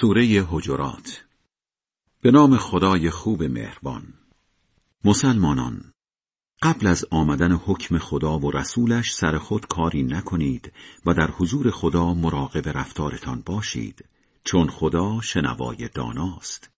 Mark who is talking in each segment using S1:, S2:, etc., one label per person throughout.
S1: سوره حجرات. به نام خدای خوب مهربان. مسلمانان قبل از آمدن حکم خدا و رسولش سر خود کاری نکنید و در حضور خدا مراقب رفتارتان باشید چون خدا شنوای داناست.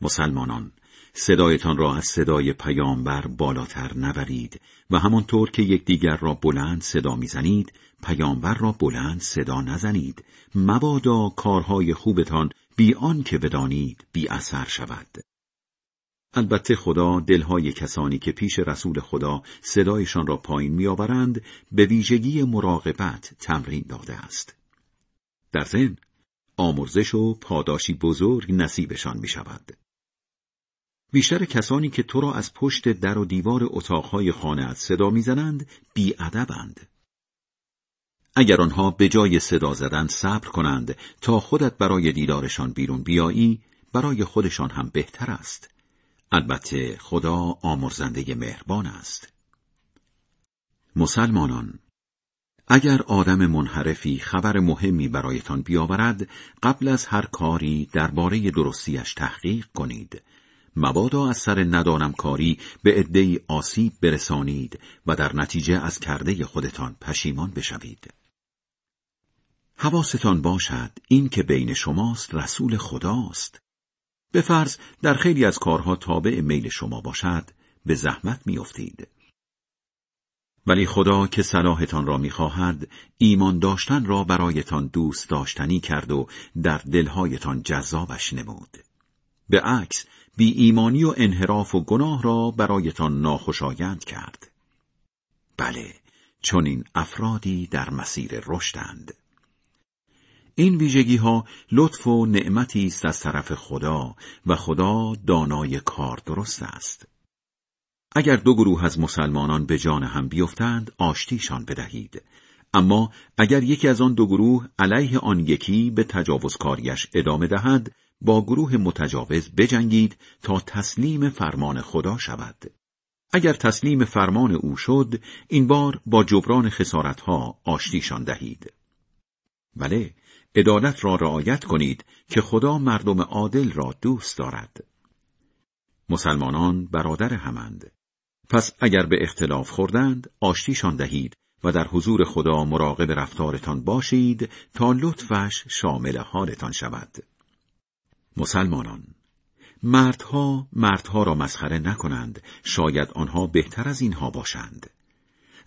S1: مسلمانان صدایتان را از صدای پیامبر بالاتر نبرید و همانطور که یکدیگر را بلند صدا می‌زنید پیامبر را بلند صدا نزنید مبادا کارهای خوبتان بی که بدانید بی اثر شود البته خدا دلهای کسانی که پیش رسول خدا صدایشان را پایین میآورند به ویژگی مراقبت تمرین داده است در ضمن آمرزش و پاداشی بزرگ نصیبشان می شود. بیشتر کسانی که تو را از پشت در و دیوار اتاقهای خانه صدا می‌زنند بیادبند. اگر آنها به جای صدا زدن صبر کنند تا خودت برای دیدارشان بیرون بیایی برای خودشان هم بهتر است. البته خدا آمرزنده مهربان است. مسلمانان اگر آدم منحرفی خبر مهمی برایتان بیاورد قبل از هر کاری درباره درستیش تحقیق کنید. مبادا از سر ندانم کاری به عدهای آسیب برسانید و در نتیجه از کرده خودتان پشیمان بشوید. حواستان باشد این که بین شماست رسول خداست. به فرض در خیلی از کارها تابع میل شما باشد به زحمت میافتید. ولی خدا که صلاحتان را می‌خواهد ایمان داشتن را برایتان دوست داشتنی کرد و در دلهایتان جذابش نمود. به عکس بی ایمانی و انحراف و گناه را برایتان ناخوشایند کرد. بله چون این افرادی در مسیر رشدند. این ویژگی ها لطف و نعمتی است از طرف خدا و خدا دانای کار درست است. اگر دو گروه از مسلمانان به جان هم بیفتند آشتیشان بدهید. اما اگر یکی از آن دو گروه علیه آن یکی به تجاوزکاریش ادامه دهد با گروه متجاوز بجنگید تا تسلیم فرمان خدا شود. اگر تسلیم فرمان او شد این بار با جبران خسارتها آشتیشان دهید. بله عدالت را رعایت کنید که خدا مردم عادل را دوست دارد. مسلمانان برادر همند. پس اگر به اختلاف خوردند آشتیشان دهید و در حضور خدا مراقب رفتارتان باشید تا لطفش شامل حالتان شود. مسلمانان مردها مردها را مسخره نکنند شاید آنها بهتر از اینها باشند.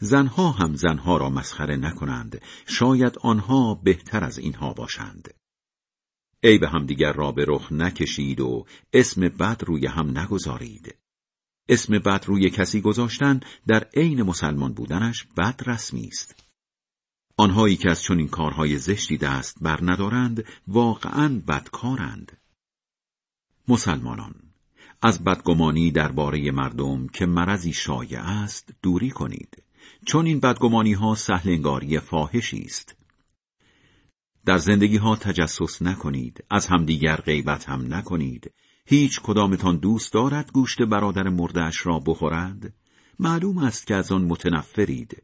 S1: زنها هم زنها را مسخره نکنند. شاید آنها بهتر از اینها باشند. ای به همدیگر را به رخ نکشید و اسم بد روی هم نگذارید. اسم بد روی کسی گذاشتن در عین مسلمان بودنش بد رسمی است. آنهایی که از چنین کارهای زشتی دست بر ندارند واقعا بدکارند. مسلمانان از بدگمانی درباره مردم که مرضی شایع است دوری کنید. چون این بدگمانی ها سهلنگاری فاحشی است. در زندگی ها تجسس نکنید از همدیگر غیبت هم نکنید. هیچ کدامتان دوست دارد گوشت برادر مردش را بخورد؟ معلوم است که از آن متنفرید.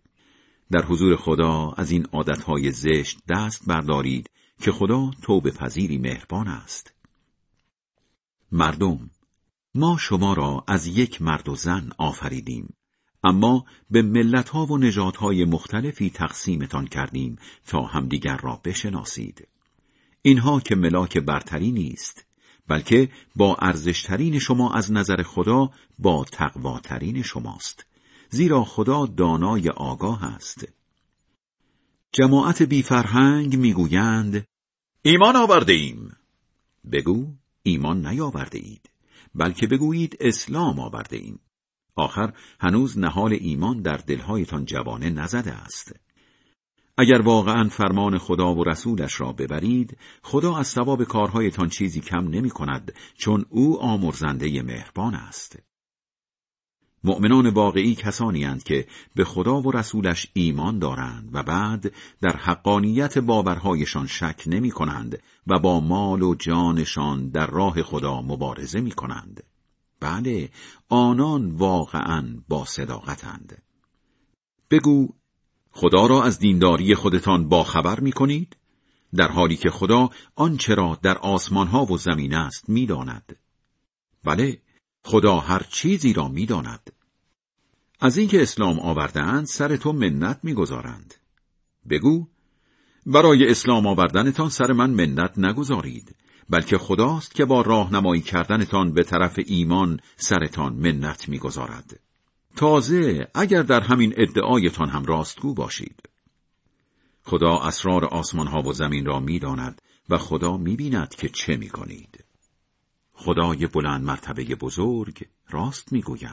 S1: در حضور خدا از این عادتهای زشت دست بردارید که خدا توبه پذیری مهربان است. مردم ما شما را از یک مرد و زن آفریدیم. اما به ملتها و نژادهای مختلفی تقسیمتان کردیم تا همدیگر را بشناسید. اینها که ملاک برتری نیست بلکه با ارزشترین شما از نظر خدا با تقواترین شماست. زیرا خدا دانای آگاه است. جماعت بی فرهنگ می‌گویند ایمان آورده ایم. بگو ایمان نیاورده اید بلکه بگویید اسلام آورده ایم. آخر هنوز نهال ایمان در دلهایتان جوانه نزده است اگر واقعا فرمان خدا و رسولش را ببرید خدا از ثواب کارهایتان چیزی کم نمی کند چون او آمرزنده مهربان است مؤمنان واقعی کسانی هستند که به خدا و رسولش ایمان دارند و بعد در حقانیت باورهایشان شک نمی کنند و با مال و جانشان در راه خدا مبارزه می کنند. بله آنان واقعا با صداقتند بگو خدا را از دینداری خودتان باخبر می کنید؟ در حالی که خدا آنچه را در آسمان ها و زمین است می‌داند. بله خدا هر چیزی را می‌داند. از اینکه اسلام آوردهاند سر تو منت می‌گذارند. بگو برای اسلام آوردنتان سر من منت نگذارید بلکه خداست که با راهنمایی کردنتان به طرف ایمان سرتان منت می‌گذارد. تازه اگر در همین ادعایتان هم راستگو باشید. خدا اسرار آسمان ها و زمین را می‌داند و خدا می‌بیند که چه می‌کنید. خدای بلند مرتبه بزرگ راست می‌گوید.